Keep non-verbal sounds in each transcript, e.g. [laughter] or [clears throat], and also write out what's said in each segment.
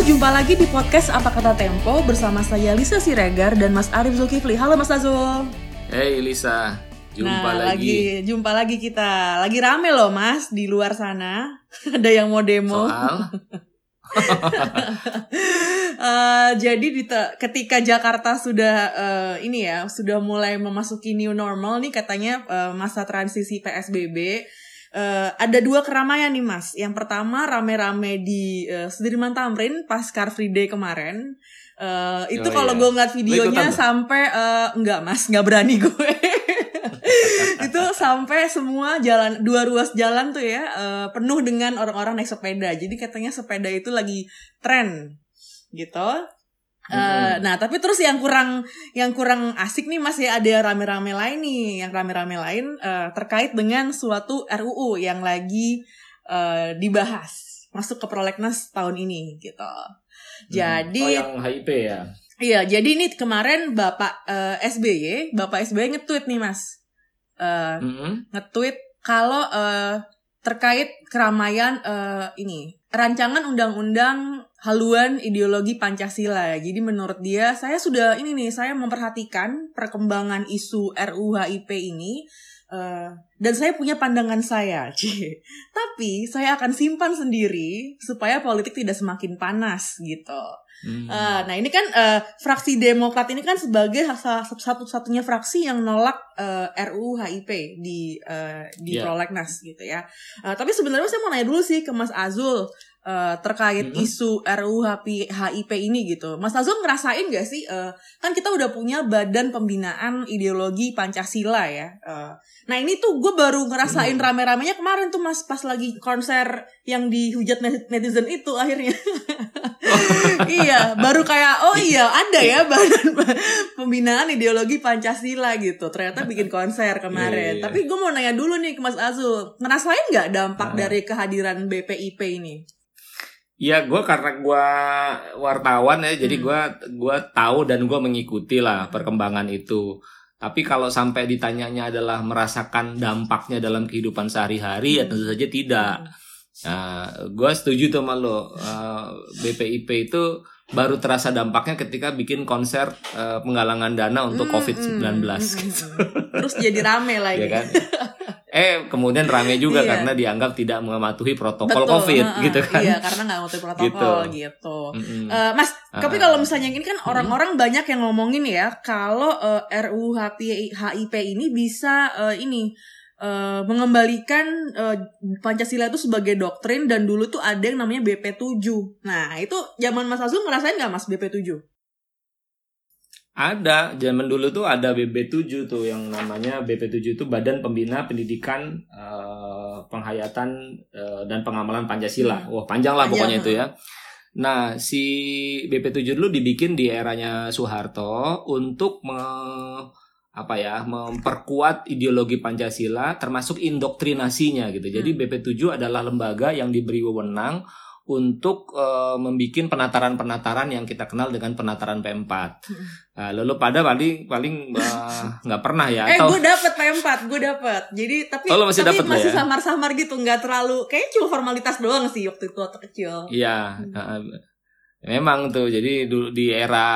Halo, jumpa lagi di podcast Apa Kata Tempo bersama saya Lisa Siregar dan Mas Arif Zulkifli. Halo Mas Azul. Hey Lisa, jumpa nah, lagi. Jumpa lagi kita. Lagi rame loh Mas di luar sana. [laughs] Ada yang mau demo. Soal? Uh, [laughs] jadi di ketika Jakarta sudah uh, ini ya sudah mulai memasuki new normal nih katanya uh, masa transisi PSBB uh, ada dua keramaian nih mas. Yang pertama rame-rame di uh, Sudirman Tamrin pas Car Free Day kemarin. Uh, itu Oh, kalau iya. gue ngeliat videonya sampai uh, enggak mas nggak berani gue. [laughs] itu sampai semua jalan dua ruas jalan tuh ya uh, penuh dengan orang-orang naik sepeda. Jadi katanya sepeda itu lagi tren gitu. Eh, nah tapi terus yang kurang yang kurang asik nih masih ada rame-rame lain nih yang rame-rame lain eh, terkait dengan suatu RUU yang lagi eh, dibahas masuk ke prolegnas tahun ini gitu. Jadi oh yang HIP ya. iya jadi ini kemarin Bapak eh, SBY Bapak SBY nge-tweet nih Mas. Eh, Mm-mm. nge-tweet kalau eh, terkait keramaian eh, ini rancangan undang-undang haluan ideologi Pancasila. Jadi menurut dia saya sudah ini nih saya memperhatikan perkembangan isu RUU HIP ini eh, dan saya punya pandangan saya. [laughs] Cie. Tapi saya akan simpan sendiri supaya politik tidak semakin panas gitu. Hmm. Eh, nah ini kan eh, fraksi Demokrat ini kan sebagai sa- satu-satunya fraksi yang nolak eh, RUU HIP di eh, di Iya. prolegnas gitu ya. Eh, tapi sebenarnya saya mau nanya dulu sih ke Mas Azul eh, terkait Mhm. isu RUU HIP ini gitu. Mas Azul ngerasain gak sih? eh, kan kita udah punya Badan Pembinaan Ideologi Pancasila ya. Eh, nah ini tuh gue baru ngerasain Mhm. rame-ramenya kemarin tuh Mas pas lagi konser yang dihujat net- netizen itu akhirnya. [laughs] iya, baru kayak oh iya ada ya badan pembinaan ideologi Pancasila gitu. Ternyata bikin konser kemarin. Iya, iya. Tapi gue mau nanya dulu nih ke Mas Azul, ngerasain nggak dampak Ah. dari kehadiran BPIP ini? Ya gue karena gue wartawan ya, jadi Hmm. gue gua tahu dan gue mengikuti lah perkembangan itu. Tapi kalau sampai ditanyanya adalah merasakan dampaknya dalam kehidupan sehari-hari, ya Hmm. tentu saja tidak. Nah, gue setuju tuh sama lo. Eh, BPIP itu baru terasa dampaknya ketika bikin konser eh, penggalangan dana untuk Hmm, COVID-19 hmm, hmm, gitu. hmm. Terus jadi rame [laughs] lagi. ya kan? [laughs] Eh kemudian rame juga Iya. karena dianggap tidak mematuhi protokol Betul, COVID heeh, gitu kan. Iya, karena nggak ngikutin protokol gitu. Mm-mm. Eh, mas, tapi Ah. kalau misalnya ini kan orang-orang banyak yang ngomongin ya kalau eh, RUU HIP ini bisa eh, ini eh, mengembalikan eh, Pancasila itu sebagai doktrin dan dulu tuh ada yang namanya BP7. Nah, itu zaman Mas Azul ngerasain nggak Mas BP7? Ada, zaman dulu tuh ada BB7 tuh yang namanya BP7 itu Badan Pembina Pendidikan eh, Penghayatan eh, dan Pengamalan Pancasila. Wah, panjang lah Hmm. Panjang, pokoknya itu ya. Nah, si BP7 dulu dibikin di eranya Soeharto untuk me- apa ya, memperkuat ideologi Pancasila termasuk indoktrinasinya gitu. Jadi Hmm. BP7 adalah lembaga yang diberi wewenang untuk eh, membuat penataran-penataran yang kita kenal dengan penataran P4. Hmm. [laughs] Nah, lalu pada paling paling eh, [laughs] nggak pernah ya eh, atau gue dapet P4, gue dapet. Jadi tapi Oh, masih tapi dapet masih ya? samar-samar gitu, nggak terlalu kayak cuma formalitas doang sih waktu itu waktu kecil. Iya, Hmm. eh, memang tuh. Jadi dulu di era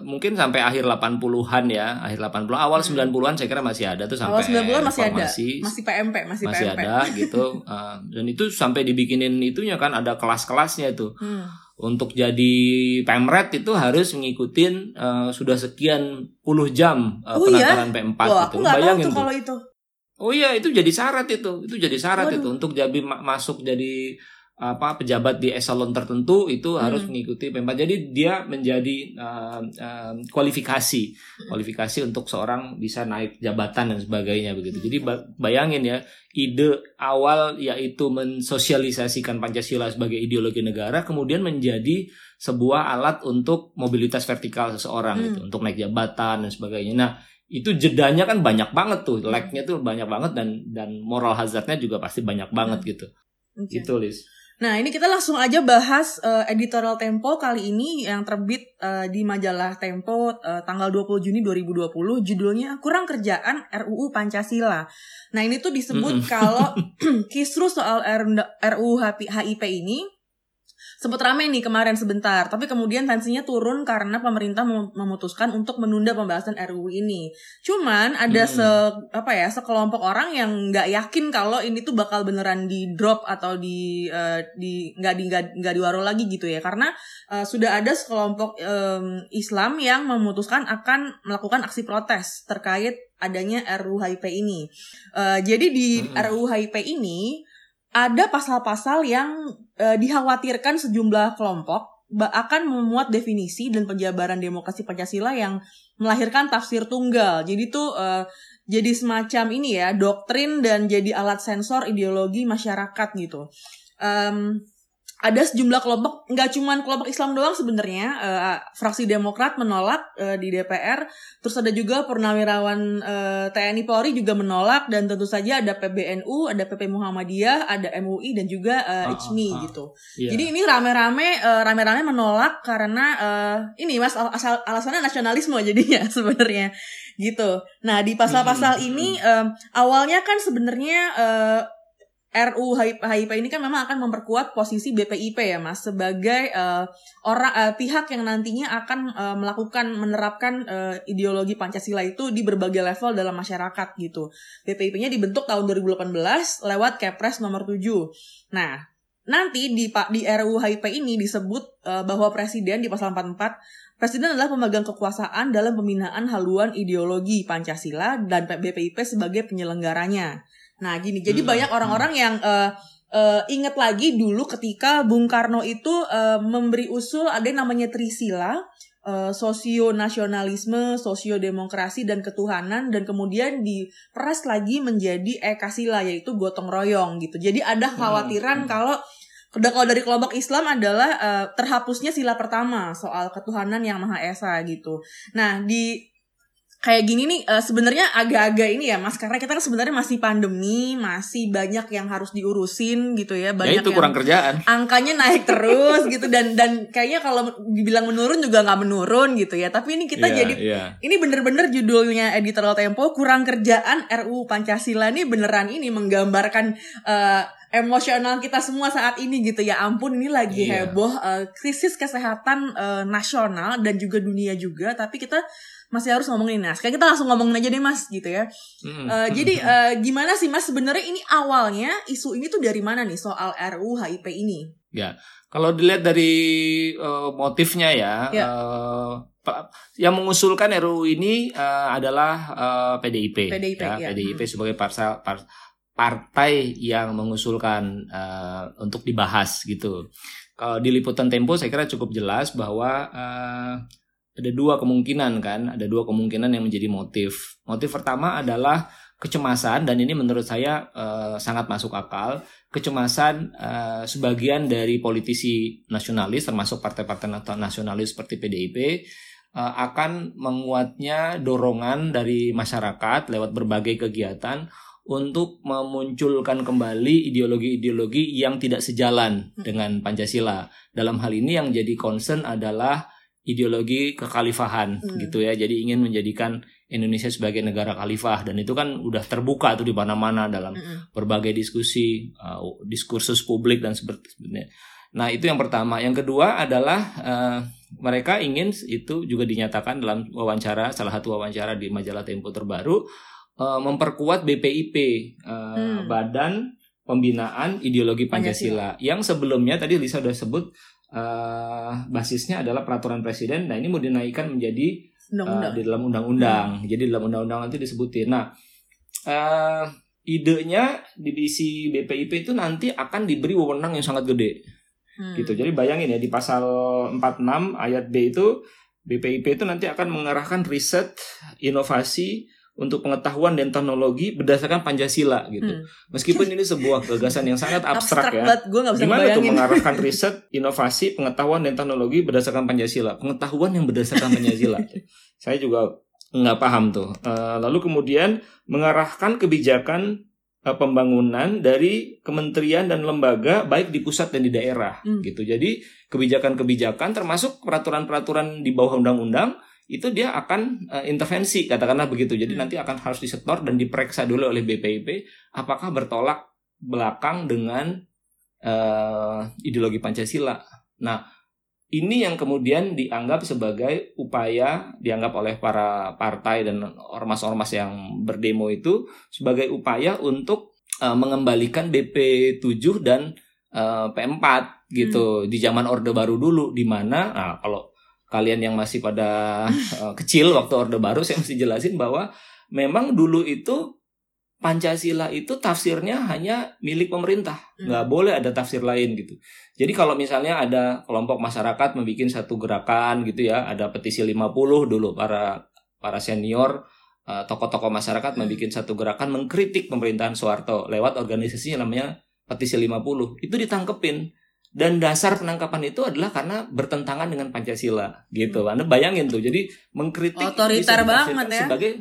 mungkin sampai akhir 80-an ya, akhir 80 awal Hmm. 90-an saya kira masih ada tuh sampai Awal 90-an masih ada. Masih PMP, masih, masih PMP. ada gitu. [laughs] Eh, dan itu sampai dibikinin itunya kan ada kelas-kelasnya tuh. Hmm. Untuk jadi pemret itu harus ngikutin eh, sudah sekian puluh jam eh, Oh iya? penataran P4 Wah, gitu. aku Bayangin tuh tuh. kalau itu. Oh iya itu jadi syarat itu, itu jadi syarat Waduh. itu untuk jadi ma- masuk jadi apa pejabat di eselon tertentu itu harus Hmm. mengikuti P4. Jadi dia menjadi uh, uh, kualifikasi, kualifikasi untuk seorang bisa naik jabatan dan sebagainya begitu. Jadi ba- bayangin ya ide awal yaitu mensosialisasikan Pancasila sebagai ideologi negara kemudian menjadi sebuah alat untuk mobilitas vertikal seseorang Hmm. gitu, untuk naik jabatan dan sebagainya. Nah, itu jedanya kan banyak banget tuh, lag-nya tuh banyak banget dan dan moral hazardnya juga pasti banyak banget gitu. Oke. Gitu, Lis. Nah, ini kita langsung aja bahas eh, editorial Tempo kali ini yang terbit eh, di majalah Tempo eh, tanggal 20 Juni 2020 judulnya Kurang Kerjaan RUU Pancasila. Nah, ini tuh disebut Mm-mm. kalau [laughs] [clears throat] kisru soal RUU HIP ini sempat rame nih kemarin sebentar, tapi kemudian tensinya turun karena pemerintah memutuskan untuk menunda pembahasan RUU ini. Cuman ada hmm. se apa ya sekelompok orang yang nggak yakin kalau ini tuh bakal beneran di drop atau di uh, di nggak di nggak diwaro lagi gitu ya, karena uh, sudah ada sekelompok um, Islam yang memutuskan akan melakukan aksi protes terkait adanya RUU HIP ini. Uh, jadi di hmm. RUU HIP ini ada pasal-pasal yang uh, dikhawatirkan sejumlah kelompok akan memuat definisi dan penjabaran demokrasi Pancasila yang melahirkan tafsir tunggal. Jadi tuh uh, jadi semacam ini ya doktrin dan jadi alat sensor ideologi masyarakat gitu. Um, ada sejumlah kelompok nggak cuma kelompok Islam doang sebenarnya. Uh, fraksi Demokrat menolak uh, di DPR terus ada juga purnawirawan uh, TNI Polri juga menolak. Dan tentu saja ada PBNU ada PP Muhammadiyah ada MUI dan juga uh, ICMI uh, uh, gitu. Yeah. jadi ini rame-rame uh, rame-rame menolak karena uh, ini mas asal alasannya nasionalisme jadinya [laughs] sebenarnya gitu. Nah di pasal-pasal hmm, ini um, awalnya kan sebenarnya uh, RU HIP ini kan memang akan memperkuat posisi BPIP ya Mas sebagai uh, orang uh, pihak yang nantinya akan uh, melakukan menerapkan uh, ideologi Pancasila itu di berbagai level dalam masyarakat gitu. BPIP-nya dibentuk tahun 2018 lewat Kepres nomor 7. Nah, nanti di di RU HIP ini disebut uh, bahwa presiden di pasal 44 Presiden adalah pemegang kekuasaan dalam pembinaan haluan ideologi Pancasila dan BPIP sebagai penyelenggaranya. Nah, gini. Jadi hmm. banyak orang-orang yang uh, uh, ingat lagi dulu ketika Bung Karno itu uh, memberi usul ada yang namanya Trisila, uh, sosio nasionalisme, sosio demokrasi dan ketuhanan dan kemudian diperas lagi menjadi ekasila yaitu gotong royong gitu. Jadi ada hmm, khawatiran hmm. kalau kalau dari kelompok Islam adalah uh, terhapusnya sila pertama soal ketuhanan yang maha esa gitu. Nah di kayak gini nih uh, sebenarnya agak-agak ini ya Mas karena kita kan sebenarnya masih pandemi, masih banyak yang harus diurusin gitu ya, banyak ya itu kurang kerjaan. Angkanya naik terus gitu dan dan kayaknya kalau dibilang menurun juga nggak menurun gitu ya. Tapi ini kita yeah, jadi yeah. ini bener-bener judulnya editorial Tempo kurang kerjaan RU Pancasila ini beneran ini menggambarkan uh, emosional kita semua saat ini gitu ya ampun ini lagi yeah. heboh uh, krisis kesehatan uh, nasional dan juga dunia juga tapi kita masih harus ngomongin nah sekarang kita langsung ngomongin aja deh mas gitu ya mm. uh, jadi uh, [laughs] gimana sih mas sebenarnya ini awalnya isu ini tuh dari mana nih soal RUU HIP ini ya kalau dilihat dari uh, motifnya ya, ya. Uh, yang mengusulkan RUU ini uh, adalah uh, PDIP, PDIP, ya, ya. PDIP sebagai partai partai yang mengusulkan uh, untuk dibahas gitu. Kalau di liputan Tempo saya kira cukup jelas bahwa uh, ada dua kemungkinan kan, ada dua kemungkinan yang menjadi motif. Motif pertama adalah kecemasan dan ini menurut saya uh, sangat masuk akal. Kecemasan uh, sebagian dari politisi nasionalis termasuk partai-partai nasionalis seperti PDIP uh, eh, akan menguatnya dorongan dari masyarakat lewat berbagai kegiatan untuk memunculkan kembali ideologi-ideologi yang tidak sejalan hmm. dengan Pancasila. Dalam hal ini yang jadi concern adalah ideologi kekhalifahan hmm. gitu ya. Jadi ingin menjadikan Indonesia sebagai negara khalifah dan itu kan udah terbuka tuh di mana-mana dalam hmm. berbagai diskusi, uh, diskursus publik dan sebagainya. Nah, itu yang pertama. Yang kedua adalah uh, mereka ingin itu juga dinyatakan dalam wawancara salah satu wawancara di majalah Tempo terbaru uh, memperkuat BPIP uh, hmm. Badan Pembinaan Ideologi Pancasila, Pancasila yang sebelumnya tadi Lisa sudah sebut uh, basisnya adalah peraturan presiden. Nah ini mau dinaikkan menjadi undang-undang. Uh, di dalam undang-undang. Hmm. Jadi dalam undang-undang nanti disebutin. Nah uh, idenya divisi BPIP itu nanti akan diberi wewenang yang sangat gede. Hmm. Gitu. Jadi bayangin ya di pasal 46 ayat B itu BPIP itu nanti akan mengarahkan riset, inovasi, untuk pengetahuan dan teknologi berdasarkan Pancasila gitu. Hmm. Meskipun ini sebuah gagasan yang sangat abstrak, abstrak ya. Gua gak bisa Gimana tuh mengarahkan riset, inovasi, pengetahuan dan teknologi berdasarkan Pancasila. Pengetahuan yang berdasarkan Pancasila. [laughs] Saya juga nggak paham tuh. Uh, lalu kemudian mengarahkan kebijakan uh, pembangunan dari kementerian dan lembaga baik di pusat dan di daerah hmm. gitu. Jadi kebijakan-kebijakan termasuk peraturan-peraturan di bawah undang-undang itu dia akan uh, intervensi katakanlah begitu. Jadi hmm. nanti akan harus disetor dan diperiksa dulu oleh BPIP apakah bertolak belakang dengan uh, ideologi Pancasila Nah, ini yang kemudian dianggap sebagai upaya dianggap oleh para partai dan ormas-ormas yang berdemo itu sebagai upaya untuk uh, mengembalikan BP 7 dan uh, P4 gitu hmm. di zaman Orde Baru dulu di mana nah, kalau kalian yang masih pada uh, [laughs] kecil waktu Orde Baru saya mesti jelasin bahwa memang dulu itu Pancasila itu tafsirnya hanya milik pemerintah, hmm. nggak boleh ada tafsir lain gitu. Jadi kalau misalnya ada kelompok masyarakat membuat satu gerakan gitu ya, ada petisi 50 dulu para para senior uh, tokoh-tokoh masyarakat hmm. membuat satu gerakan mengkritik pemerintahan Soeharto lewat organisasinya namanya petisi 50. Itu ditangkepin dan dasar penangkapan itu adalah karena bertentangan dengan Pancasila gitu. Hmm. Anda bayangin tuh. Jadi mengkritik otoriter banget ya. Sebagai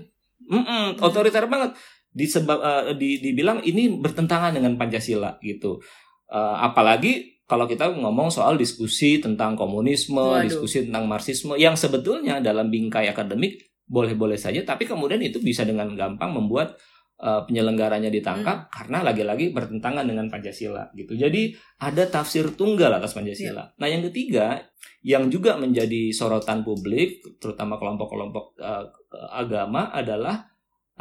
mm -mm, otoriter banget disebab uh, di, dibilang ini bertentangan dengan Pancasila gitu. Uh, apalagi kalau kita ngomong soal diskusi tentang komunisme, Waduh. diskusi tentang marxisme yang sebetulnya dalam bingkai akademik boleh-boleh saja, tapi kemudian itu bisa dengan gampang membuat uh, penyelenggaranya ditangkap hmm. karena lagi-lagi bertentangan dengan Pancasila gitu. Jadi ada tafsir tunggal atas Pancasila. Ya. Nah, yang ketiga yang juga menjadi sorotan publik terutama kelompok-kelompok uh, agama adalah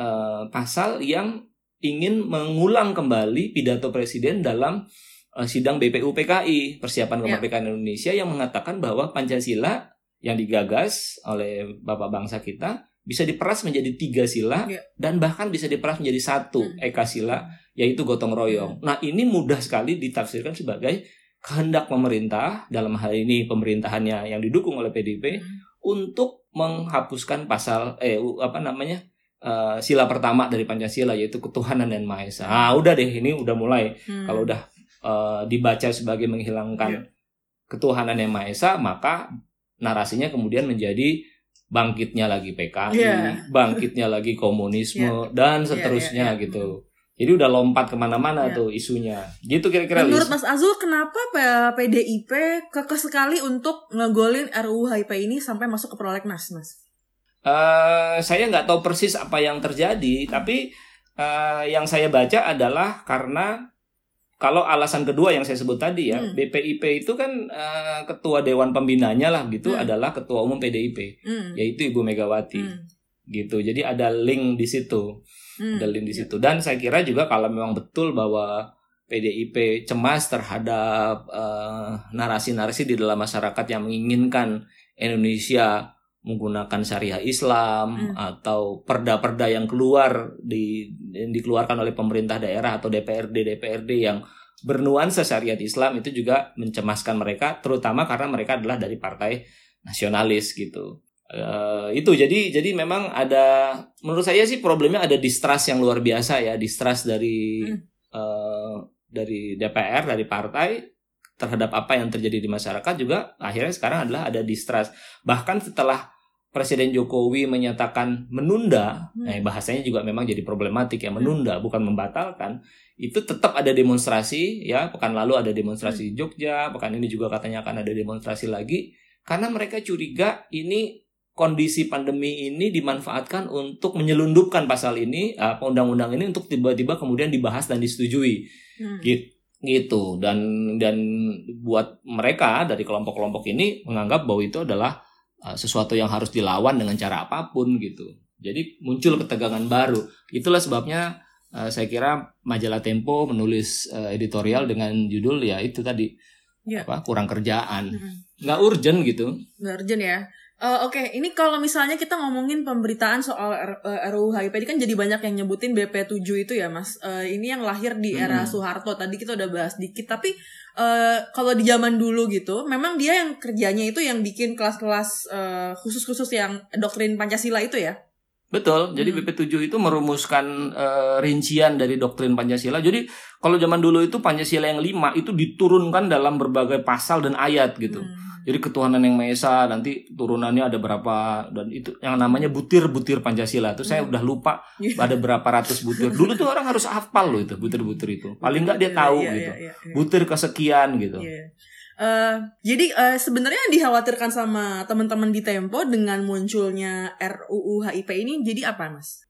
uh, pasal yang ingin mengulang kembali pidato presiden dalam uh, sidang BPUPKI persiapan ya. kemerdekaan. Indonesia yang mengatakan bahwa Pancasila yang digagas oleh bapak bangsa kita bisa diperas menjadi tiga sila ya. dan bahkan bisa diperas menjadi satu hmm. eka sila yaitu gotong royong. Hmm. Nah ini mudah sekali ditafsirkan sebagai kehendak pemerintah dalam hal ini pemerintahannya yang didukung oleh PDIP hmm. untuk menghapuskan pasal eh apa namanya uh, sila pertama dari Pancasila yaitu ketuhanan dan Maha Esa. Ah, udah deh ini udah mulai. Hmm. Kalau udah uh, dibaca sebagai menghilangkan yeah. ketuhanan yang Maha Esa, maka narasinya kemudian menjadi bangkitnya lagi PKI, yeah. bangkitnya lagi komunisme yeah. dan iya, seterusnya yeah, yeah, yeah. gitu. Jadi udah lompat ke mana-mana yeah. tuh isunya. Gitu kira-kira. Menurut Mas Azul, kenapa PDIP kekeh sekali untuk ngegolin RUU HIP ini sampai masuk ke prolegnas, Mas? Uh, saya nggak tahu persis apa yang terjadi, tapi uh, yang saya baca adalah karena kalau alasan kedua yang saya sebut tadi ya, hmm. BPIP itu kan uh, ketua dewan pembinanya lah gitu hmm. adalah ketua umum PDIP, hmm. yaitu Ibu Megawati. Hmm. Gitu. Jadi ada link di situ. Hmm. Ada link di situ. Dan saya kira juga kalau memang betul bahwa PDIP cemas terhadap narasi-narasi uh, di dalam masyarakat yang menginginkan Indonesia menggunakan syariah Islam hmm. atau perda-perda yang keluar di yang dikeluarkan oleh pemerintah daerah atau DPRD DPRD yang bernuansa syariat Islam itu juga mencemaskan mereka terutama karena mereka adalah dari partai nasionalis gitu. Uh, itu jadi jadi memang ada menurut saya sih problemnya ada distrust yang luar biasa ya distrust dari hmm. uh, dari DPR dari partai terhadap apa yang terjadi di masyarakat juga akhirnya sekarang adalah ada distrust bahkan setelah Presiden Jokowi menyatakan menunda, hmm. nah bahasanya juga memang jadi problematik ya menunda hmm. bukan membatalkan. Itu tetap ada demonstrasi ya, pekan lalu ada demonstrasi hmm. di Jogja, pekan ini juga katanya akan ada demonstrasi lagi karena mereka curiga ini kondisi pandemi ini dimanfaatkan untuk menyelundupkan pasal ini, uh, undang-undang ini untuk tiba-tiba kemudian dibahas dan disetujui. Hmm. Gitu gitu dan dan buat mereka dari kelompok-kelompok ini menganggap bahwa itu adalah sesuatu yang harus dilawan dengan cara apa pun gitu. Jadi muncul ketegangan baru. Itulah sebabnya uh, saya kira majalah Tempo menulis uh, editorial dengan judul ya itu tadi ya. apa kurang kerjaan, nggak urgent gitu. Nggak urgent ya. Uh, Oke, okay. ini kalau misalnya kita ngomongin pemberitaan soal RUU HIP ini kan jadi banyak yang nyebutin BP7 itu ya, Mas. Uh, ini yang lahir di era hmm. Soeharto. Tadi kita udah bahas dikit, tapi uh, kalau di zaman dulu gitu, memang dia yang kerjanya itu yang bikin kelas-kelas uh, khusus-khusus yang doktrin Pancasila itu ya. Betul. Jadi hmm. BP7 itu merumuskan uh, rincian dari doktrin Pancasila. Jadi kalau zaman dulu itu Pancasila yang lima itu diturunkan dalam berbagai pasal dan ayat gitu. Hmm jadi ketuhanan yang Maha Esa nanti turunannya ada berapa dan itu yang namanya butir-butir Pancasila. Itu saya hmm. udah lupa iya. [laughs] ada berapa ratus butir. Dulu tuh orang harus hafal loh itu butir-butir itu. Paling nggak dia iya, tahu yeah, gitu. Yeah, yeah. Butir kesekian gitu. Yeah. Uh, jadi uh, sebenarnya yang dikhawatirkan sama teman-teman di Tempo dengan munculnya RUU HIP ini jadi apa, Mas?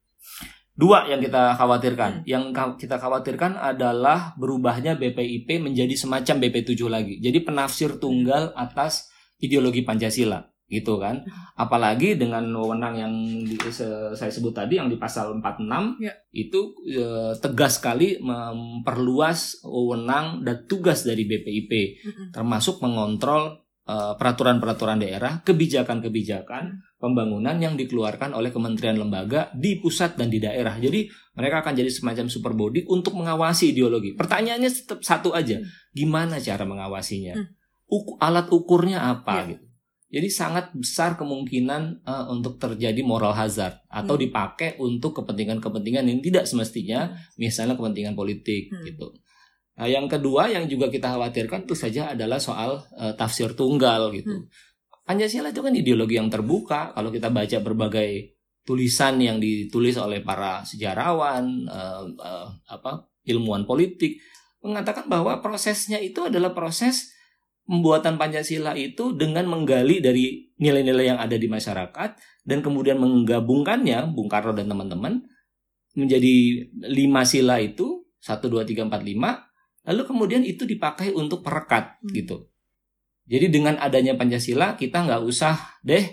Dua yang kita khawatirkan. Hmm. Yang kita khawatirkan adalah berubahnya BPIP menjadi semacam BP7 lagi. Jadi penafsir tunggal atas ideologi Pancasila gitu kan. Apalagi dengan wewenang yang di- se- saya sebut tadi yang di pasal 46 Ya. itu eh, tegas sekali memperluas wewenang dan tugas dari BPIP Mm-mm. termasuk mengontrol eh, peraturan-peraturan daerah, kebijakan-kebijakan pembangunan yang dikeluarkan oleh kementerian lembaga di pusat dan di daerah. Jadi mereka akan jadi semacam super body untuk mengawasi ideologi. Pertanyaannya tetap satu aja, gimana cara mengawasinya? Hmm. Uku- alat ukurnya apa Ya. gitu. Jadi sangat besar kemungkinan eh, untuk terjadi moral hazard atau Hmm. dipakai untuk kepentingan-kepentingan yang tidak semestinya, misalnya kepentingan politik Hmm. gitu. Nah, yang kedua yang juga kita khawatirkan itu saja adalah soal eh, tafsir tunggal gitu. Hmm. Pancasila itu kan ideologi yang terbuka. Kalau kita baca berbagai tulisan yang ditulis oleh para sejarawan, eh, eh, apa ilmuwan politik, mengatakan bahwa prosesnya itu adalah proses pembuatan Pancasila itu dengan menggali dari nilai-nilai yang ada di masyarakat dan kemudian menggabungkannya Bung Karno dan teman-teman menjadi lima sila itu satu dua tiga empat lima lalu kemudian itu dipakai untuk perekat Hmm. gitu. Jadi dengan adanya Pancasila kita nggak usah deh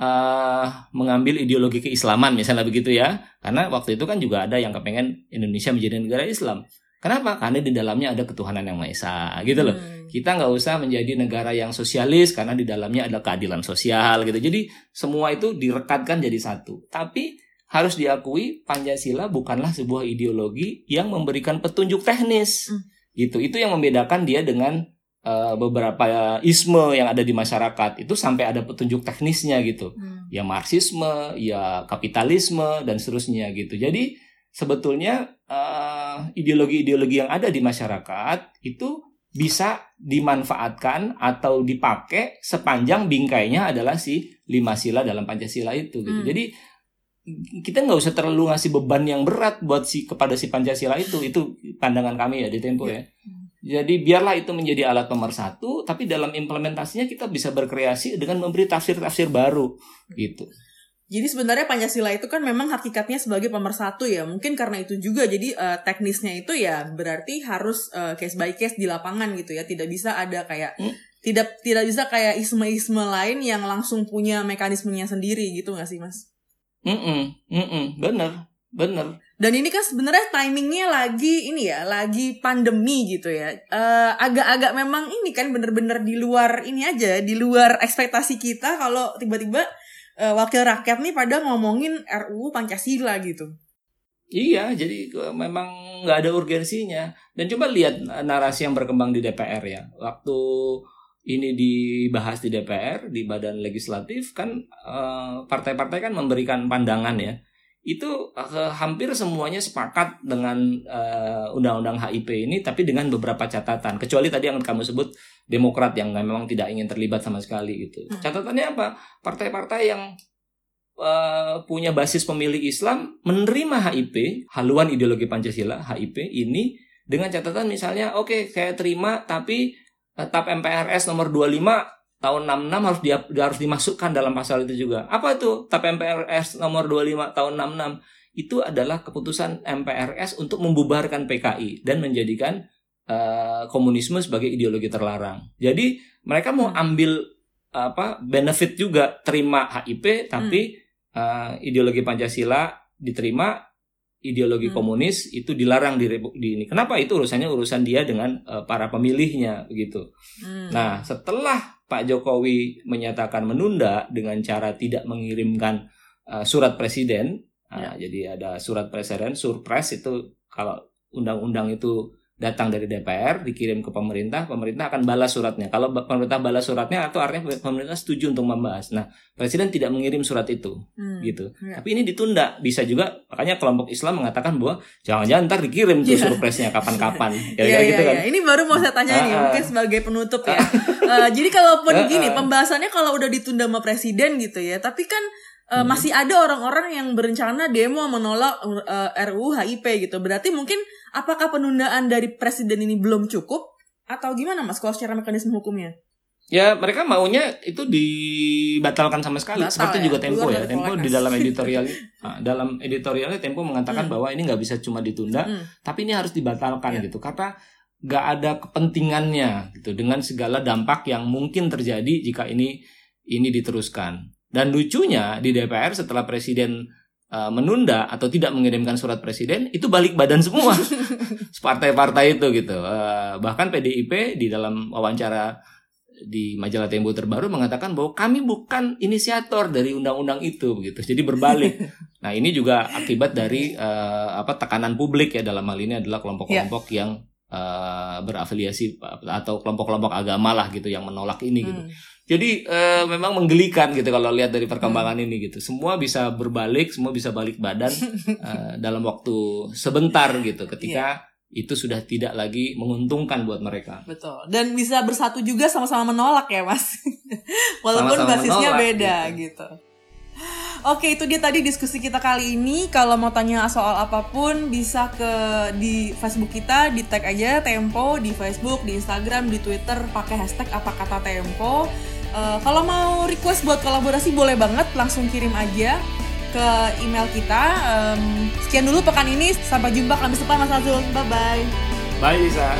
eh, mengambil ideologi keislaman misalnya begitu ya. Karena waktu itu kan juga ada yang kepengen Indonesia menjadi negara Islam kenapa karena di dalamnya ada ketuhanan yang maha esa gitu loh Hmm. kita nggak usah menjadi negara yang sosialis karena di dalamnya ada keadilan sosial gitu. Jadi semua itu direkatkan jadi satu. Tapi harus diakui Pancasila bukanlah sebuah ideologi yang memberikan petunjuk teknis. Hmm. Gitu. Itu yang membedakan dia dengan eh, beberapa isme yang ada di masyarakat. Itu sampai ada petunjuk teknisnya gitu. Hmm. Ya marxisme, ya kapitalisme dan seterusnya gitu. Jadi sebetulnya eh, ideologi-ideologi yang ada di masyarakat itu bisa dimanfaatkan atau dipakai sepanjang bingkainya adalah si lima sila dalam Pancasila itu gitu. Hmm. Jadi kita nggak usah terlalu ngasih beban yang berat buat si kepada si Pancasila itu itu pandangan kami ya di Tempo ya. Jadi biarlah itu menjadi alat pemersatu, tapi dalam implementasinya kita bisa berkreasi dengan memberi tafsir-tafsir baru gitu. Jadi sebenarnya Pancasila itu kan memang hakikatnya sebagai pemersatu ya. Mungkin karena itu juga jadi eh, teknisnya itu ya berarti harus eh, case by case di lapangan gitu ya. Tidak bisa ada kayak Hmm. tidak tidak bisa kayak isme-isme lain yang langsung punya mekanismenya sendiri gitu nggak sih Mas? Mm mm bener, bener. Dan ini kan sebenarnya timingnya lagi ini ya, lagi pandemi gitu ya. Eh, Agak-agak memang ini kan bener-bener di luar ini aja, di luar ekspektasi kita kalau tiba-tiba eh, wakil rakyat nih pada ngomongin RUU Pancasila gitu. Iya, jadi eh, memang nggak ada urgensinya. Dan coba lihat eh, narasi yang berkembang di DPR ya. Waktu ini dibahas di DPR, di badan legislatif kan partai-partai kan memberikan pandangan ya. Itu eh, hampir semuanya sepakat dengan eh, undang-undang HIP ini, tapi dengan beberapa catatan. Kecuali tadi yang kamu sebut Demokrat yang memang tidak ingin terlibat sama sekali gitu. Hmm. Catatannya apa? Partai-partai yang eh, punya basis pemilih Islam menerima HIP, haluan ideologi Pancasila, HIP ini dengan catatan misalnya oke saya terima tapi TAP MPRS nomor 25 tahun 66 harus dia, harus dimasukkan dalam pasal itu juga. Apa itu TAP MPRS nomor 25 tahun 66? Itu adalah keputusan MPRS untuk membubarkan PKI dan menjadikan eh, komunisme sebagai ideologi terlarang. Jadi mereka mau Hmm. ambil apa benefit juga terima HIP tapi eh, ideologi Pancasila diterima ideologi Hmm. komunis itu dilarang di, di ini. Kenapa itu urusannya urusan dia dengan eh, para pemilihnya begitu. Hmm. Nah, setelah Pak Jokowi menyatakan menunda dengan cara tidak mengirimkan uh, surat presiden, Ya. uh, jadi ada surat presiden, surpres itu kalau undang-undang itu datang dari DPR, dikirim ke pemerintah, pemerintah akan balas suratnya. Kalau pemerintah balas suratnya, itu artinya pemerintah setuju untuk membahas. Nah, presiden tidak mengirim surat itu, Hmm. gitu. Ya. Tapi ini ditunda, bisa juga. Makanya kelompok Islam mengatakan bahwa jangan-jangan ntar dikirim tuh Iya. surpresnya kapan-kapan, [laughs] kira-kira iya, gitu kan. iya. Ini baru mau saya tanya nih, Ah, ah. mungkin sebagai penutup ya. [laughs] Eh, jadi kalaupun Ah, gini, ah. pembahasannya kalau udah ditunda sama presiden gitu ya, tapi kan eh, Hmm. masih ada orang-orang yang berencana demo menolak eh, RUU HIP gitu. Berarti mungkin apakah penundaan dari presiden ini belum cukup atau gimana Mas kalau secara mekanisme hukumnya? Ya mereka maunya itu dibatalkan sama sekali. Batal Seperti ya, juga Tempo keluar ya. Tempo di dalam [laughs] editorial ah, dalam editorialnya Tempo mengatakan Hmm. bahwa ini nggak bisa cuma ditunda, Hmm. tapi ini harus dibatalkan Ya. gitu karena nggak ada kepentingannya gitu dengan segala dampak yang mungkin terjadi jika ini ini diteruskan. Dan lucunya di DPR setelah presiden uh, menunda atau tidak mengirimkan surat presiden itu balik badan semua [laughs] partai-partai itu gitu. Uh, bahkan PDIP di dalam wawancara di majalah Tempo terbaru mengatakan bahwa kami bukan inisiator dari undang-undang itu begitu. Jadi berbalik. [laughs] nah, ini juga akibat dari uh, apa tekanan publik ya dalam hal ini adalah kelompok-kelompok yang uh, berafiliasi atau kelompok-kelompok agama lah gitu yang menolak ini gitu. Hmm. Jadi eh, memang menggelikan gitu kalau lihat dari perkembangan ini gitu. Semua bisa berbalik, semua bisa balik badan [laughs] eh, dalam waktu sebentar gitu ketika itu sudah tidak lagi menguntungkan buat mereka. Betul. Dan bisa bersatu juga sama-sama menolak ya, Mas. [laughs] Walaupun Sama-sama basisnya menolak, beda gitu. Oke, itu dia tadi diskusi kita kali ini. Kalau mau tanya soal apa pun bisa ke di Facebook kita, di tag aja Tempo di Facebook, di Instagram, di Twitter pakai hashtag apa kata Tempo. Eh, kalau mau request buat kolaborasi boleh banget langsung kirim aja ke email kita. Em, sekian dulu pekan ini. Sampai jumpa kamis depan Mas Azul. Bye bye. Bye Lisa.